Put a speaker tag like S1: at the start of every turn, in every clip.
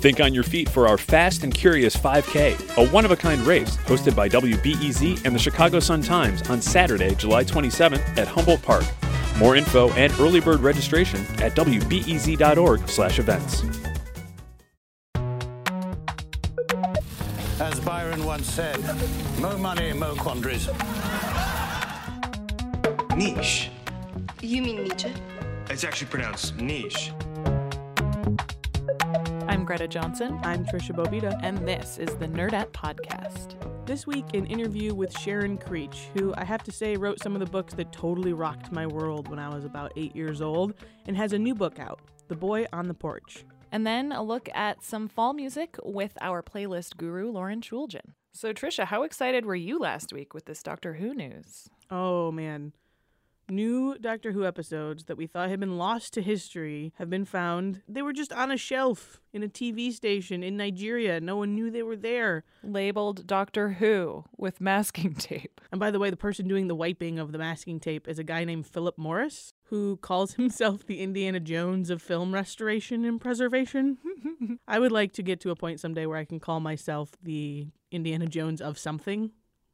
S1: Think on your feet for our Fast and Curious 5K, a one of a kind race hosted by WBEZ and the Chicago Sun Times on Saturday, July 27th at Humboldt Park. More info and early bird registration at wbez.org/events.
S2: As Byron once said, mo money, mo quandaries.
S3: Niche.
S4: You mean Nietzsche?
S3: It's actually pronounced niche.
S5: I'm Greta Johnsen,
S6: I'm Tricia Bobeda.
S5: and this is the Nerdette Podcast.
S6: This week, an interview with Sharon Creech, who I have to say wrote some of the books that totally rocked my world when I was about eight years old, and has a new book out, The Boy on the Porch.
S5: And then a look at some fall music with our playlist guru, Lauren Schulgen. So, Tricia, how excited were you last week with this Doctor Who news?
S6: Oh man. New Doctor Who episodes that we thought had been lost to history have been found. They were just on a shelf in a TV station in Nigeria. No one knew they were there.
S5: Labeled Doctor Who with masking tape.
S6: And by the way, the person doing the wiping of the masking tape is a guy named Philip Morris, who calls himself the Indiana Jones of film restoration and preservation. I would like to get to a point someday where I can call myself the Indiana Jones of something.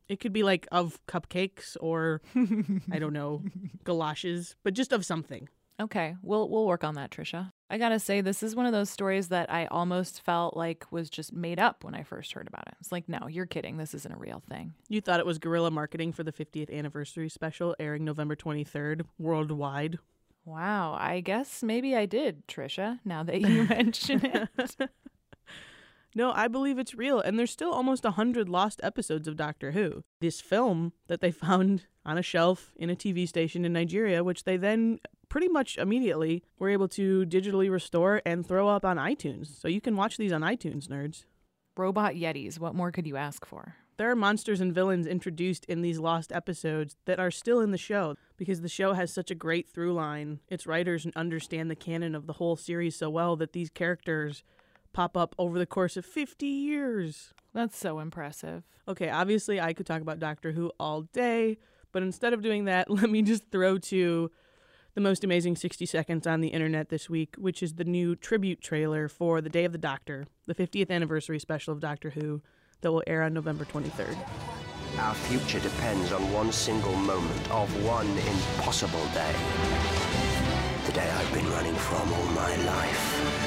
S6: It could be like of cupcakes or I don't know, galoshes, but just of something.
S5: Okay, we'll we'll work on that, Tricia. I gotta say, this is one of those stories that I almost felt like was just made up when I first heard about it. It's like, no, you're kidding. This isn't a real thing.
S6: You thought it was guerrilla marketing for the 50th anniversary special airing November 23rd worldwide.
S5: Wow, I guess maybe I did, Tricia. Now that you mention it.
S6: No, I believe it's real, and there's still almost a hundred lost episodes of Doctor Who. This film that they found on a shelf in a TV station in Nigeria, which they then pretty much immediately were able to digitally restore and throw up on iTunes. So you can watch these on iTunes, nerds.
S5: Robot Yetis. What more could you ask for?
S6: There are monsters and villains introduced in these lost episodes that are still in the show because the show has such a great through line. Its writers understand the canon of the whole series so well that these characters pop up over the course of 50 years.
S5: That's so impressive.
S6: Okay, obviously I could talk about Doctor Who all day, but instead of doing that, let me just throw to the most amazing 60 seconds on the internet this week, which is the new tribute trailer for The Day of the Doctor, the 50th anniversary special of Doctor Who that will air on November 23rd.
S7: Our future depends on one single moment of one impossible day. The day I've been running from all my life.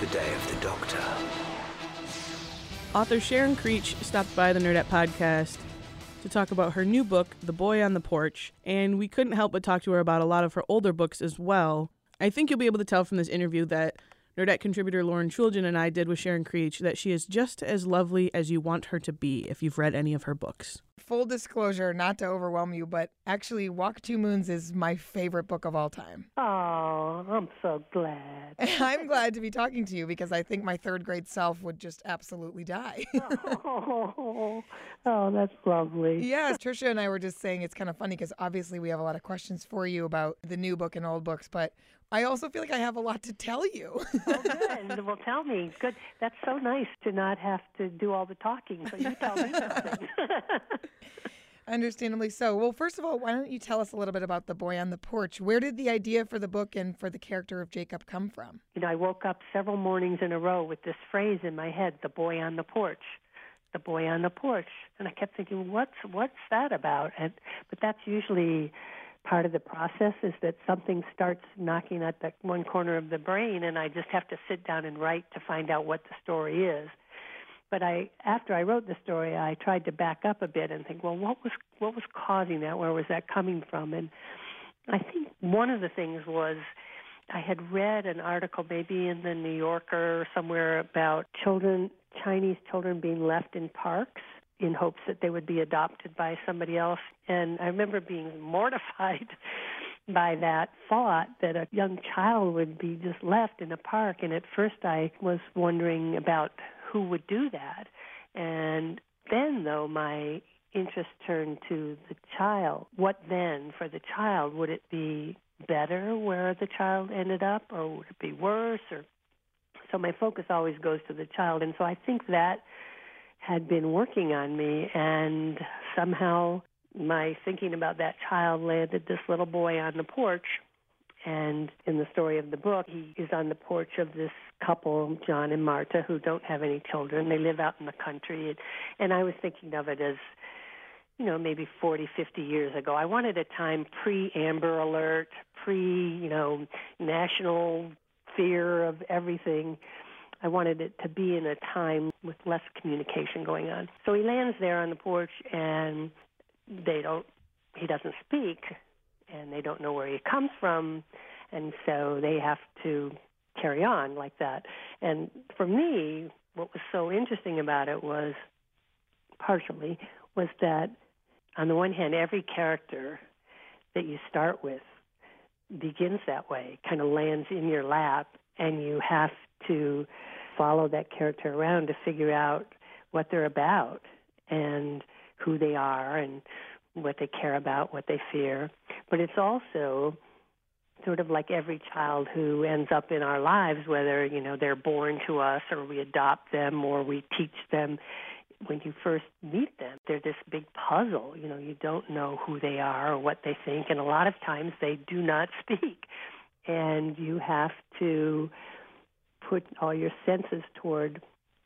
S7: The day of the Doctor.
S6: Author Sharon Creech stopped by the Nerdette podcast to talk about her new book, The Boy on the Porch, and we couldn't help but talk to her about a lot of her older books as well. I think you'll be able to tell from this interview that Nerdette contributor Lauren Schulgen and I did with Sharon Creech that she is just as lovely as you want her to be if you've read any of her books.
S8: Full disclosure, not to overwhelm you, but actually, Walk Two Moons is my favorite book of all time.
S9: Oh, I'm so glad.
S8: And I'm glad to be talking to you because I think my third grade self would just absolutely die.
S9: oh, oh, that's lovely.
S8: yes, Tricia and I were just saying it's kind of funny because obviously we have a lot of questions for you about the new book and old books, but I also feel like I have a lot to tell you.
S9: oh, good. Well, tell me. Good. That's so nice to not have to do all the talking. So you tell me something.
S8: Understandably so. Well, first of all, why don't you tell us a little bit about The Boy on the Porch? Where did the idea for the book and for the character of Jacob come from?
S9: You know, I woke up several mornings in a row with this phrase in my head, the boy on the porch. The boy on the porch. And I kept thinking, what's what's that about? And but that's usually part of the process is that something starts knocking at that one corner of the brain and I just have to sit down and write to find out what the story is but I after I wrote the story, I tried to back up a bit and think, well, what was what was causing that? Where was that coming from? And I think one of the things was I had read an article maybe in the New Yorker or somewhere about children, Chinese children being left in parks in hopes that they would be adopted by somebody else. And I remember being mortified by that thought that a young child would be just left in a park. And at first I was wondering about who would do that. And then, though, my interest turned to the child. What then for the child? Would it be better where the child ended up, or would it be worse? Or so my focus always goes to the child, and so I think that had been working on me, and somehow my thinking about that child landed this little boy on the porch. And in the story of the book, he is on the porch of this couple, John and Marta, who don't have any children. They live out in the country. And I was thinking of it as, you know, maybe 40, 50 years ago. I wanted a time pre Amber Alert, pre, you know, national fear of everything. I wanted it to be in a time with less communication going on. So he lands there on the porch and they don't he doesn't speak and they don't know where he comes from and so they have to carry on like that. And for me, what was so interesting about it was partially was that on the one hand every character that you start with begins that way, kind of lands in your lap and you have to follow that character around to figure out what they're about and who they are and what they care about, what they fear. But it's also sort of like every child who ends up in our lives, whether, you know, they're born to us or we adopt them or we teach them. When you first meet them, they're this big puzzle. You know, you don't know who they are or what they think, and a lot of times they do not speak. And you have to put all your senses toward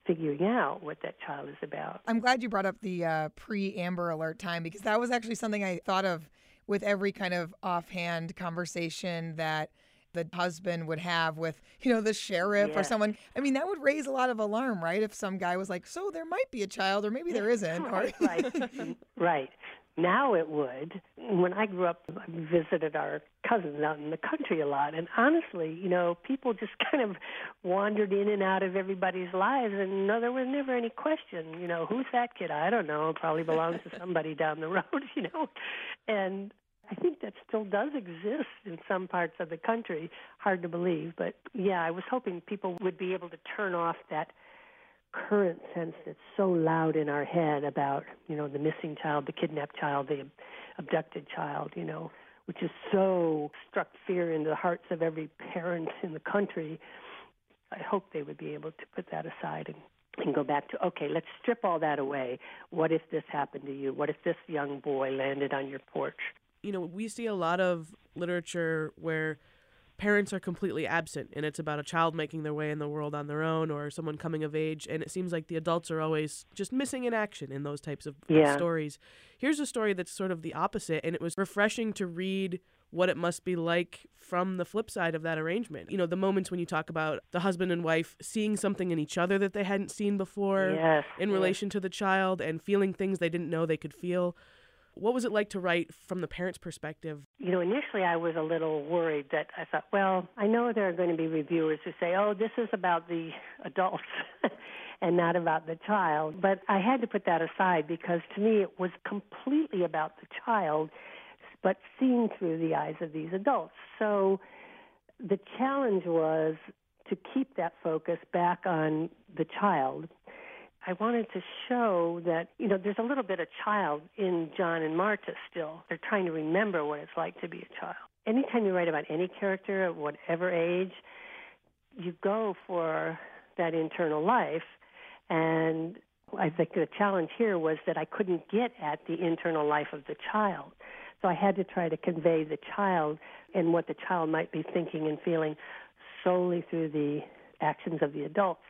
S9: figuring out what that child is about.
S8: I'm glad you brought up the uh, pre Amber Alert time because that was actually something I thought of with every kind of offhand conversation that the husband would have with, you know, the sheriff or someone. I mean, that would raise a lot of alarm, right? If some guy was like, "So there might be a child, or maybe there isn't."
S9: right, right, right. Now it would. When I grew up, I visited our cousins out in the country a lot, and honestly, you know, people just kind of wandered in and out of everybody's lives, and no, there was never any question. You know, who's that kid? I don't know. Probably belongs to somebody down the road. You know, and I think that still does exist in some parts of the country. Hard to believe, but yeah, I was hoping people would be able to turn off that current sense that's so loud in our head about, you know, the missing child, the kidnapped child, the abducted child, you know, which is so struck fear into the hearts of every parent in the country. I hope they would be able to put that aside and and go back to okay, let's strip all that away. What if this happened to you? What if this young boy landed on your porch?
S6: You know, we see a lot of literature where parents are completely absent and it's about a child making their way in the world on their own or someone coming of age and it seems like the adults are always just missing in action in those types of
S9: yeah.
S6: stories here's a story that's sort of the opposite and it was refreshing to read what it must be like from the flip side of that arrangement. You know, the moments when you talk about the husband and wife seeing something in each other that they hadn't seen before
S9: yes,
S6: in relation to the child and feeling things they didn't know they could feel. What was it like to write from the parent's perspective?
S9: You know, initially I was a little worried that I thought, well, I know there are going to be reviewers who say, oh, this is about the adults and not about the child. But I had to put that aside because to me it was completely about the child, but seen through the eyes of these adults. So the challenge was to keep that focus back on the child I wanted to show that, you know, there's a little bit of child in John and Marta still. They're trying to remember what it's like to be a child. Anytime you write about any character at whatever age, you go for that internal life. And I think the challenge here was that I couldn't get at the internal life of the child. So I had to try to convey the child and what the child might be thinking and feeling solely through the actions of the adults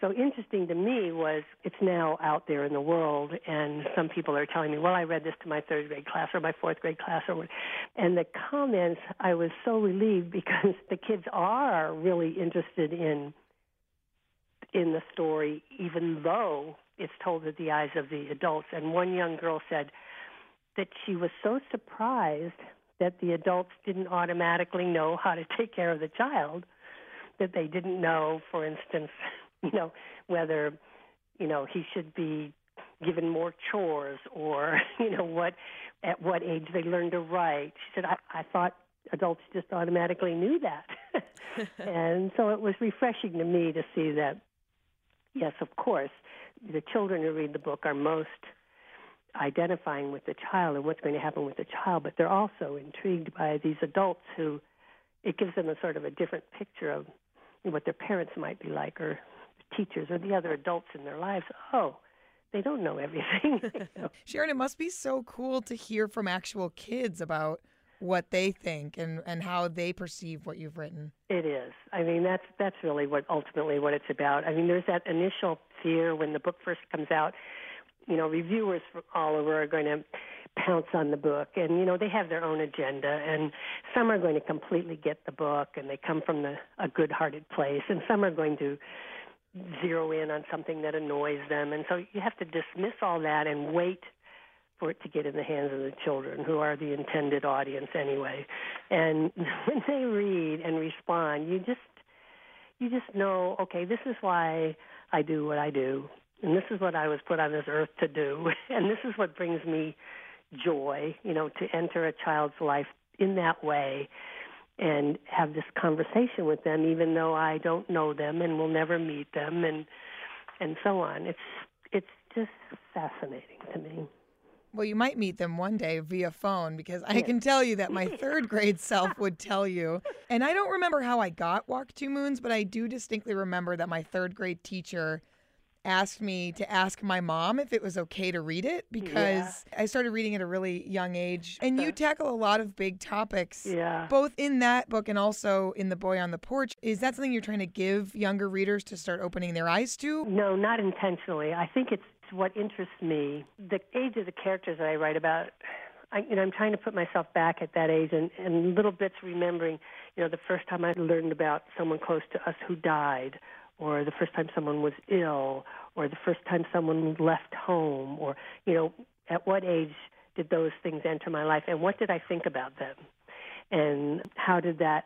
S9: so interesting to me was it's now out there in the world, and some people are telling me, "Well, I read this to my third grade class or my fourth grade class," or. And the comments, I was so relieved because the kids are really interested in in the story, even though it's told through the eyes of the adults. And one young girl said that she was so surprised that the adults didn't automatically know how to take care of the child that they didn't know, for instance, you know, whether, you know, he should be given more chores or, you know, what at what age they learn to write. She said, I, I thought adults just automatically knew that. and so it was refreshing to me to see that yes, of course, the children who read the book are most identifying with the child and what's going to happen with the child, but they're also intrigued by these adults who it gives them a sort of a different picture of what their parents might be like or teachers or the other adults in their lives. Oh, they don't know everything. know?
S8: Sharon, it must be so cool to hear from actual kids about what they think and, and how they perceive what you've written.
S9: It is. I mean, that's that's really what ultimately what it's about. I mean, there's that initial fear when the book first comes out. You know, reviewers from all over are going to pounce on the book, and you know they have their own agenda, and some are going to completely get the book, and they come from the, a good-hearted place, and some are going to zero in on something that annoys them, and so you have to dismiss all that and wait for it to get in the hands of the children, who are the intended audience anyway. And when they read and respond, you just you just know, okay, this is why I do what I do, and this is what I was put on this earth to do, and this is what brings me joy, you know, to enter a child's life in that way and have this conversation with them even though I don't know them and will never meet them and and so on. It's it's just fascinating to me.
S8: Well, you might meet them one day via phone because I can tell you that my third grade self would tell you. And I don't remember how I got Walk Two Moons, but I do distinctly remember that my third grade teacher asked me to ask my mom if it was okay to read it because I started reading at a really young age. And you tackle a lot of big topics,
S9: Yeah.
S8: both in that book and also in The Boy on the Porch. Is that something you're trying to give younger readers to start opening their eyes to?
S9: No, not intentionally. I think it's what interests me. The age of the characters that I write about, I, you know, I'm trying to put myself back at that age and, and little bits remembering, you know, the first time I learned about someone close to us who died, or the first time someone was ill, or the first time someone left home, or, you know, at what age did those things enter my life, and what did I think about them? And how did that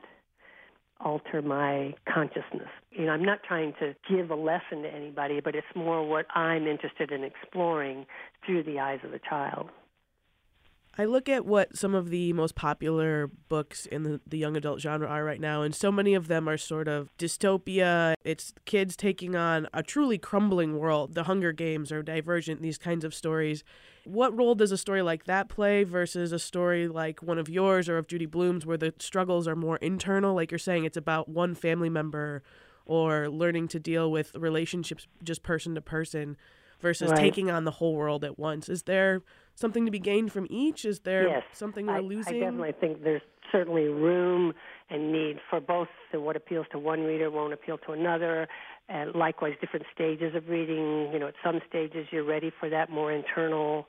S9: alter my consciousness. You know, I'm not trying to give a lesson to anybody, but it's more what I'm interested in exploring through the eyes of a child.
S4: I look at what some of the most popular books in the, the young adult genre are right now, and so many of them are sort of dystopia. It's kids taking on a truly crumbling world. The Hunger Games or Divergent, these kinds of stories. What role does a story like that play versus a story like one of yours or of Judy Blume's, where the struggles are more internal? Like you're saying, it's about one family member or learning to deal with relationships just person to person versus
S9: Right.
S4: taking on the whole world at once. Is there something to be gained from each? Is there
S9: yes,
S4: something we're
S9: I,
S4: losing?
S9: I definitely think there's certainly room and need for both. So what appeals to one reader won't appeal to another. And likewise, different stages of reading. You know, at some stages you're ready for that more internal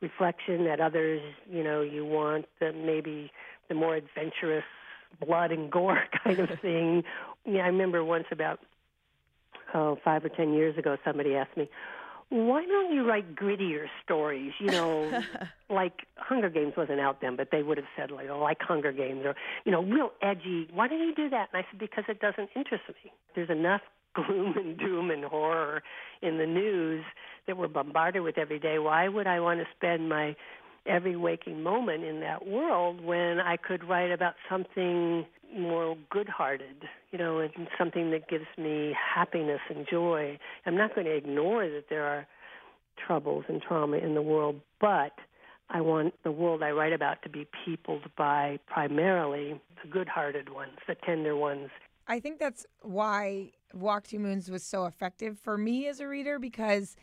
S9: reflection. At others, you know, you want the maybe the more adventurous blood and gore kind of thing. Yeah, I remember once about oh five or ten years ago, somebody asked me, "Why don't you write grittier stories?" You know, like Hunger Games wasn't out then, but they would have said like, oh, like Hunger Games or you know, real edgy. Why don't you do that? And I said because it doesn't interest me. There's enough gloom and doom and horror in the news that we're bombarded with every day. Why would I want to spend my every waking moment in that world when I could write about something more good-hearted, you know, and something that gives me happiness and joy. I'm not going to ignore that there are troubles and trauma in the world, but I want the world I write about to be peopled by primarily the good-hearted ones, the tender ones.
S8: I think that's why Walk Two Moons was so effective for me as a reader because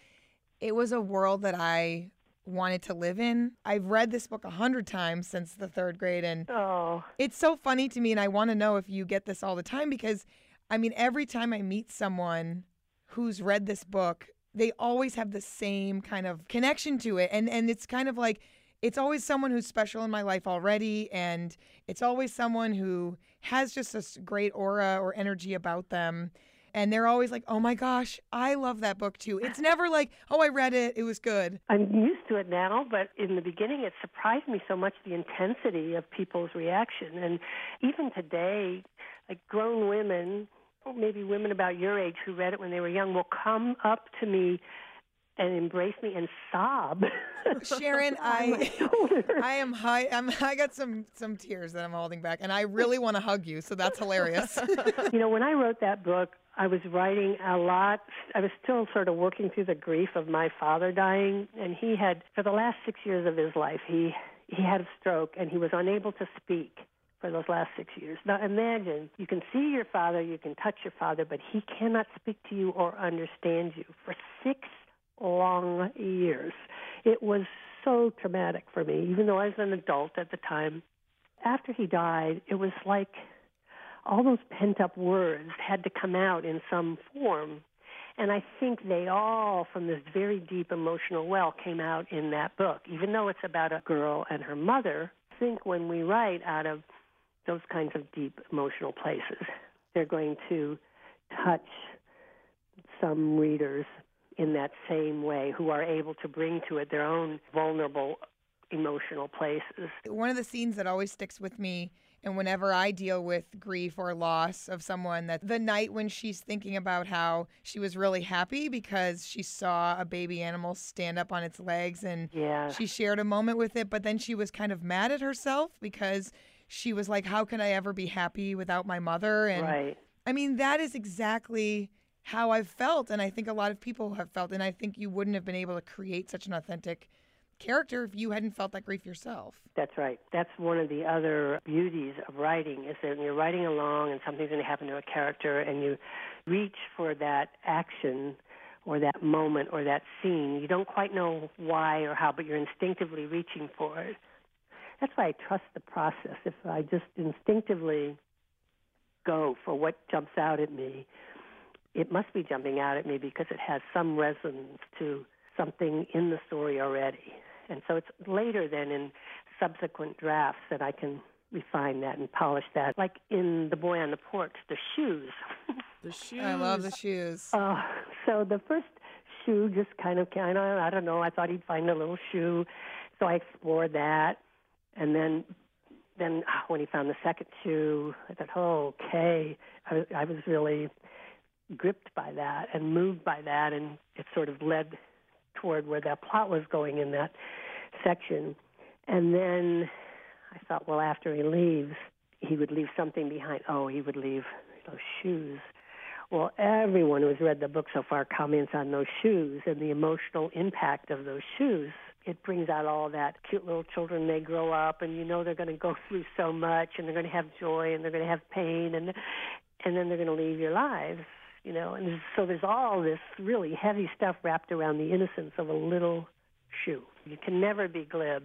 S8: it was a world that I wanted to live in. I've read this book a hundred times since the third grade, and
S9: Oh,
S8: it's so funny to me. And I want to know if you get this all the time because, I mean, every time I meet someone who's read this book, they always have the same kind of connection to it, and and it's kind of like it's always someone who's special in my life already, and it's always someone who has just this great aura or energy about them. And they're always like, oh my gosh, I love that book too. It's never like, oh, I read it, it was good.
S9: I'm used to it now, but in the beginning it surprised me so much the intensity of people's reaction. And even today, like grown women, or maybe women about your age who read it when they were young, will come up to me and embrace me and sob.
S8: Sharon, I. I am high. I'm I got some some tears that I'm holding back, and I really want to hug you. So that's hilarious.
S9: you know, when I wrote that book, I was writing a lot. I was still sort of working through the grief of my father dying, and he had, for the last six years of his life, he he had a stroke and he was unable to speak for those last six years. Now imagine you can see your father, you can touch your father, but he cannot speak to you or understand you for six long years. It was so traumatic for me, even though I was an adult at the time. After he died, it was like all those pent up words had to come out in some form. And I think they all, from this very deep emotional well, came out in that book. Even though it's about a girl and her mother, I think when we write out of those kinds of deep emotional places, they're going to touch some readers in that same way who are able to bring to it their own vulnerable emotional places.
S8: One of the scenes that always sticks with me, and whenever I deal with grief or loss of someone, that the night when she's thinking about how she was really happy because she saw a baby animal stand up on its legs and
S9: Yeah.
S8: she shared a moment with it, but then she was kind of mad at herself because she was like, How can I ever be happy without my mother? And
S9: Right.
S8: I mean, that is exactly how I've felt. And I think a lot of people have felt. And I think you wouldn't have been able to create such an authentic character if you hadn't felt that grief yourself.
S9: That's right. That's one of the other beauties of writing is that when you're writing along and something's going to happen to a character and you reach for that action or that moment or that scene, you don't quite know why or how, but you're instinctively reaching for it. That's why I trust the process. If I just instinctively go for what jumps out at me, it must be jumping out at me because it has some resonance to something in the story already. And so it's later then in subsequent drafts that I can refine that and polish that. Like in The Boy on the Porch, the shoes.
S4: The shoes.
S8: I love the shoes.
S9: Uh, so the first shoe just kind of kind of I don't know. I thought he'd find a little shoe, so I explored that, and then then ah, when he found the second shoe, I thought, oh, okay. I, I was really gripped by that and moved by that, and it sort of led toward where that plot was going in that section. And then I thought, well, after he leaves, he would leave something behind. Oh, he would leave those shoes. Well, everyone who has read the book so far comments on those shoes and the emotional impact of those shoes. It brings out all that cute little children. They grow up, and you know they're going to go through so much, and they're going to have joy, and they're going to have pain, and and then they're going to leave your lives. You know, and so there's all this really heavy stuff wrapped around the innocence of a little shoe. You can never be glib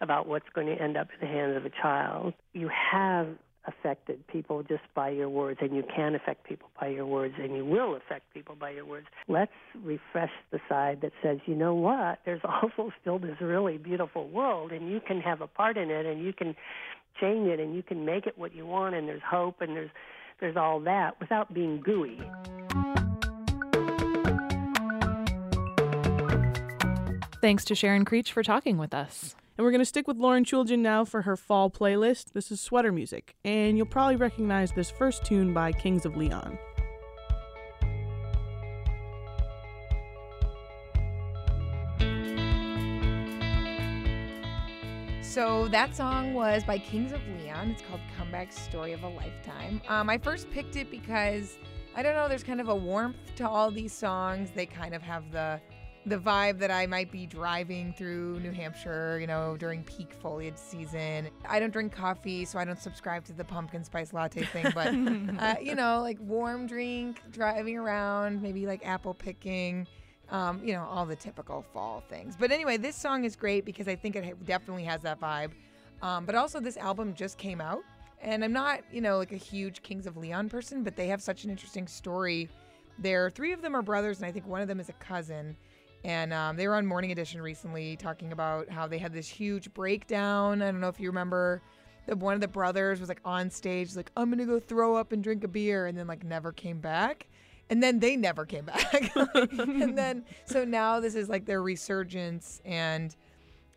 S9: about what's going to end up in the hands of a child. You have affected people just by your words, and you can affect people by your words, and you will affect people by your words. Let's refresh the side that says, you know what, there's also still this really beautiful world, and you can have a part in it, and you can change it, and you can make it what you want, and there's hope, and there's there's all that without being gooey.
S5: Thanks to Sharon Creech for talking with us.
S4: And we're going to stick with Lauren Chulgin now for her fall playlist. This is Sweater Music, and you'll probably recognize this first tune by Kings of Leon.
S8: So that song was by Kings of Leon. It's called Comeback Story of a Lifetime. Um, I first picked it because I don't know. There's kind of a warmth to all these songs. They kind of have the the vibe that I might be driving through New Hampshire, you know, during peak foliage season. I don't drink coffee, so I don't subscribe to the pumpkin spice latte thing, but uh, you know, like warm drink, driving around, maybe like apple picking. Um, you know, all the typical fall things. But anyway, this song is great because I think it definitely has that vibe. Um, but also, this album just came out, and I'm not, you know, like a huge Kings of Leon person, but they have such an interesting story. There, three of them are brothers, and I think one of them is a cousin. And um, they were on Morning Edition recently talking about how they had this huge breakdown. I don't know if you remember. that one of the brothers was like on stage, like I'm gonna go throw up and drink a beer, and then like never came back and then they never came back and then so now this is like their resurgence and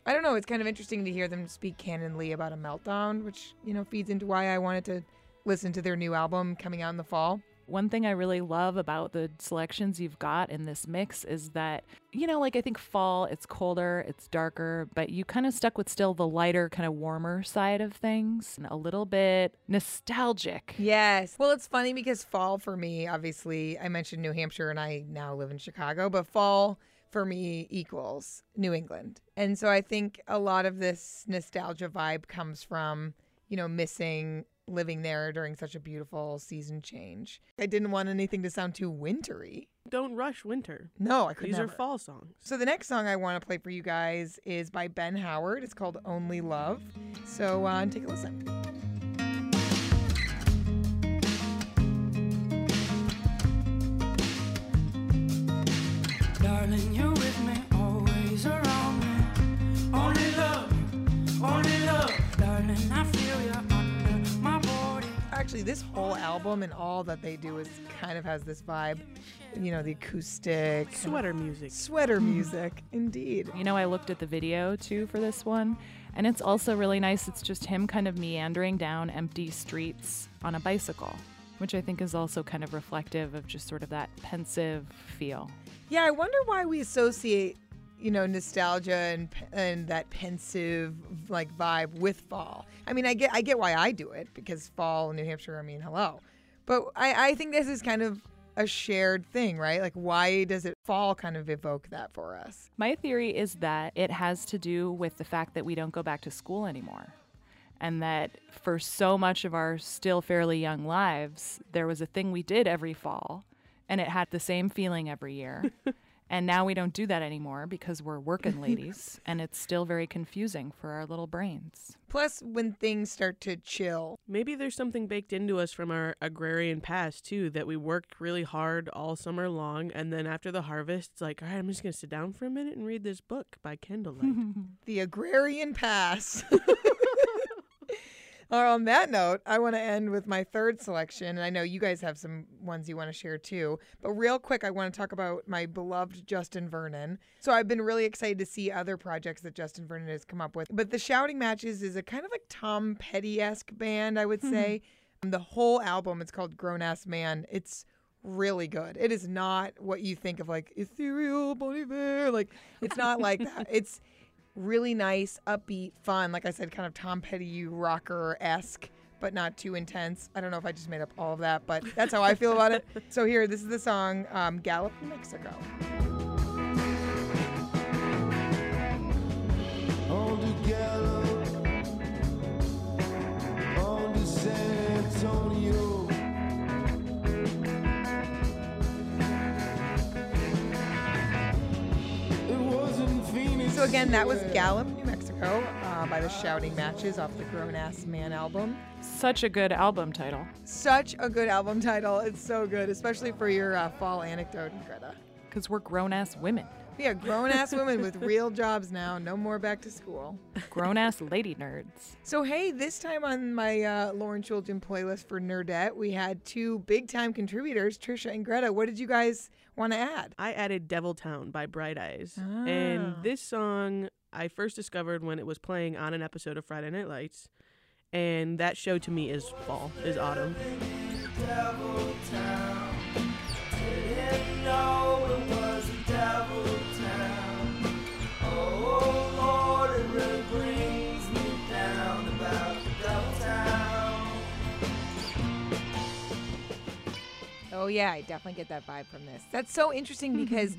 S8: i don't know it's kind of interesting to hear them speak candidly about a meltdown which you know feeds into why i wanted to listen to their new album coming out in the fall
S5: One thing I really love about the selections you've got in this mix is that, you know, like I think fall, it's colder, it's darker, but you kind of stuck with still the lighter, kind of warmer side of things and a little bit nostalgic.
S8: Yes. Well, it's funny because fall for me, obviously, I mentioned New Hampshire and I now live in Chicago, but fall for me equals New England. And so I think a lot of this nostalgia vibe comes from, you know, missing living there during such a beautiful season change. I didn't want anything to sound too wintry.
S4: Don't rush winter.
S8: No, I could
S4: These
S8: never.
S4: are fall songs.
S8: So the next song I want to play for you guys is by Ben Howard. It's called Only Love. So uh, take a listen. Actually, this whole album and all that they do is kind of has this vibe. You know, the acoustic kind of
S4: Sweater music.
S8: Sweater mm-hmm. music, indeed.
S5: You know, I looked at the video too for this one, and it's also really nice. It's just him kind of meandering down empty streets on a bicycle, which I think is also kind of reflective of just sort of that pensive feel.
S8: Yeah, I wonder why we associate, you know, nostalgia and and that pensive like vibe with fall. I mean, I get I get why I do it because fall in New Hampshire. I mean, hello, but I I think this is kind of a shared thing, right? Like, why does it fall kind of evoke that for us?
S5: My theory is that it has to do with the fact that we don't go back to school anymore. And that for so much of our still fairly young lives, there was a thing we did every fall, and it had the same feeling every year. and now we don't do that anymore because we're working ladies, and it's still very confusing for our little brains.
S8: Plus, when things start to chill,
S4: Maybe there's something baked into us from our agrarian past too that we worked really hard all summer long, and then after the harvest, it's like, all right, I'm just gonna sit down for a minute and read this book by candlelight.
S8: the agrarian pass. Or on that note, I want to end with my third selection. And I know you guys have some ones you want to share too. But real quick, I want to talk about my beloved Justin Vernon. So I've been really excited to see other projects that Justin Vernon has come up with. But the Shouting Matches is a kind of like Tom Petty esque band, I would mm-hmm. say. The whole album, it's called Grown Ass Man. It's really good. It is not what you think of like ethereal Bon Iver. Like it's not like that. It's really nice, upbeat, fun. Like I said, kind of Tom Petty rocker esque, but not too intense. I don't know if I just made up all of that, but that's how I feel about it. So here, this is the song um, "Gallup, New Mexico." So again, that was Gallup, New Mexico, uh, by the Shouting Matches off the Grown Ass Man album.
S5: Such a good album title.
S8: Such a good album title. It's so good, especially for your uh, fall anecdote, Greta.
S5: Because we're grown ass women,
S8: We are grown ass women with real jobs now. No more back to school.
S5: grown ass lady nerds.
S8: So hey, this time on my uh, Lauren Children playlist for Nerdette, we had two big time contributors, Tricia and Greta. What did you guys want to add?
S4: I added Devil Town by Bright Eyes.
S8: Ah.
S4: And this song I first discovered when it was playing on an episode of Friday Night Lights. And that show to me is fall, is autumn.
S10: Oh
S8: yeah, I definitely get that vibe from this. That's so interesting because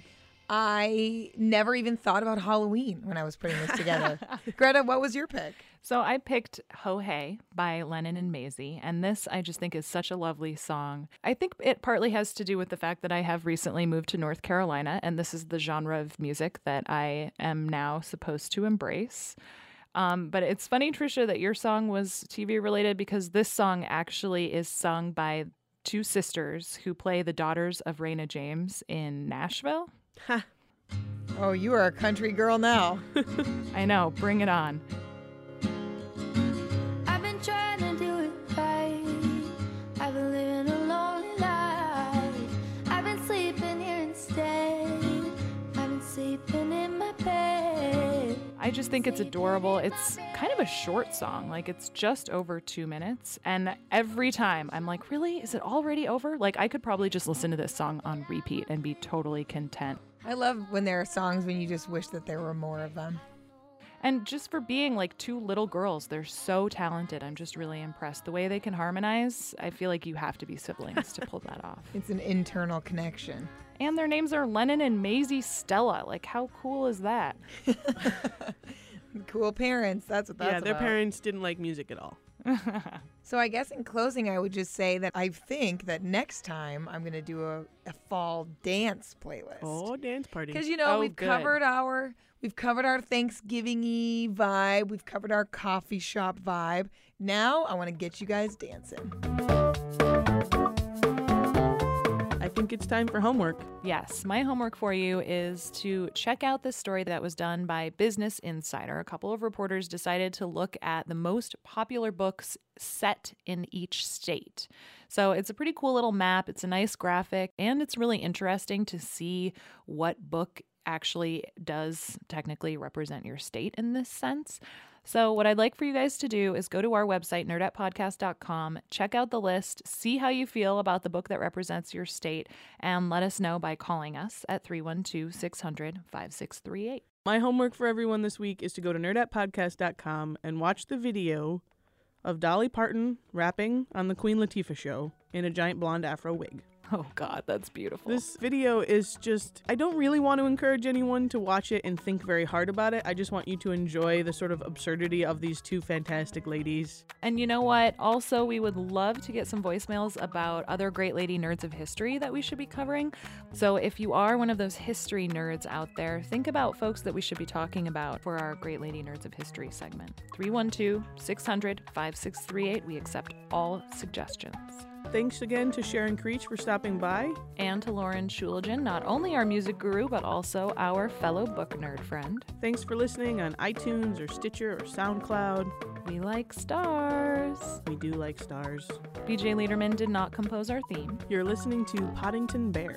S8: I never even thought about Halloween when I was putting this together. Greta, what was your pick?
S5: So I picked Ho Hey by Lennon and Maisy, and this I just think is such a lovely song. I think it partly has to do with the fact that I have recently moved to North Carolina, and this is the genre of music that I am now supposed to embrace. Um, but it's funny, Tricia, that your song was TV related because this song actually is sung by two sisters who play the daughters of Rayna Jaymes in Nashville. Ha.
S8: Oh, you are a country girl now.
S5: I know, bring it on. Just think it's adorable. It's kind of a short song, like it's just over two minutes. And every time I'm like, really? Is it already over? Like, I could probably just listen to this song on repeat and be totally content.
S8: I love when there are songs when you just wish that there were more of them.
S5: And just for being like two little girls, they're so talented. I'm just really impressed. The way they can harmonize, I feel like you have to be siblings to pull that off.
S8: It's an internal connection.
S5: And their names are Lennon and Maisy Stella. Like, how cool is that?
S8: Cool parents. That's what that's
S6: yeah, their
S8: about.
S6: parents didn't like music at all.
S8: So I guess in closing, I would just say that I think that next time I'm going to do a, a fall dance playlist.
S6: Oh, dance party.
S8: Because you know
S5: Oh,
S8: we've
S5: good.
S8: covered our we've covered our Thanksgiving y vibe, we've covered our coffee shop vibe. Now I want to get you guys dancing.
S6: Think it's time for homework.
S5: Yes, my homework for you is to check out this story that was done by Business Insider. A couple of reporters decided to look at the most popular books set in each state. So it's a pretty cool little map, it's a nice graphic, and it's really interesting to see what book actually does technically represent your state in this sense. So, what I'd like for you guys to do is go to our website, nerdettepodcast.com, check out the list, see how you feel about the book that represents your state, and let us know by calling us at 312 600 5638.
S6: My homework for everyone this week is to go to nerdettepodcast.com and watch the video of Dolly Parton rapping on the Queen Latifah show in a giant blonde afro wig.
S5: Oh, God, that's beautiful.
S6: This video is just, I don't really want to encourage anyone to watch it and think very hard about it. I just want you to enjoy the sort of absurdity of these two fantastic ladies.
S5: And you know what? Also, we would love to get some voicemails about other great lady nerds of history that we should be covering. So if you are one of those history nerds out there, think about folks that we should be talking about for our Great Lady Nerds of History segment. 312 600 5638. We accept all suggestions.
S6: Thanks again to Sharon Creech for stopping by.
S5: And to Lauren Schuligen, not only our music guru, but also our fellow book nerd friend.
S6: Thanks for listening on iTunes or Stitcher or SoundCloud.
S5: We like stars.
S6: We do like stars.
S5: BJ Leiderman did not compose our theme.
S6: You're listening to Podington Bear.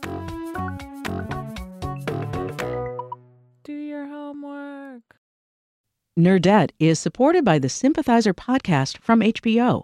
S5: Do your homework.
S11: Nerdette is supported by the Sympathizer podcast from HBO.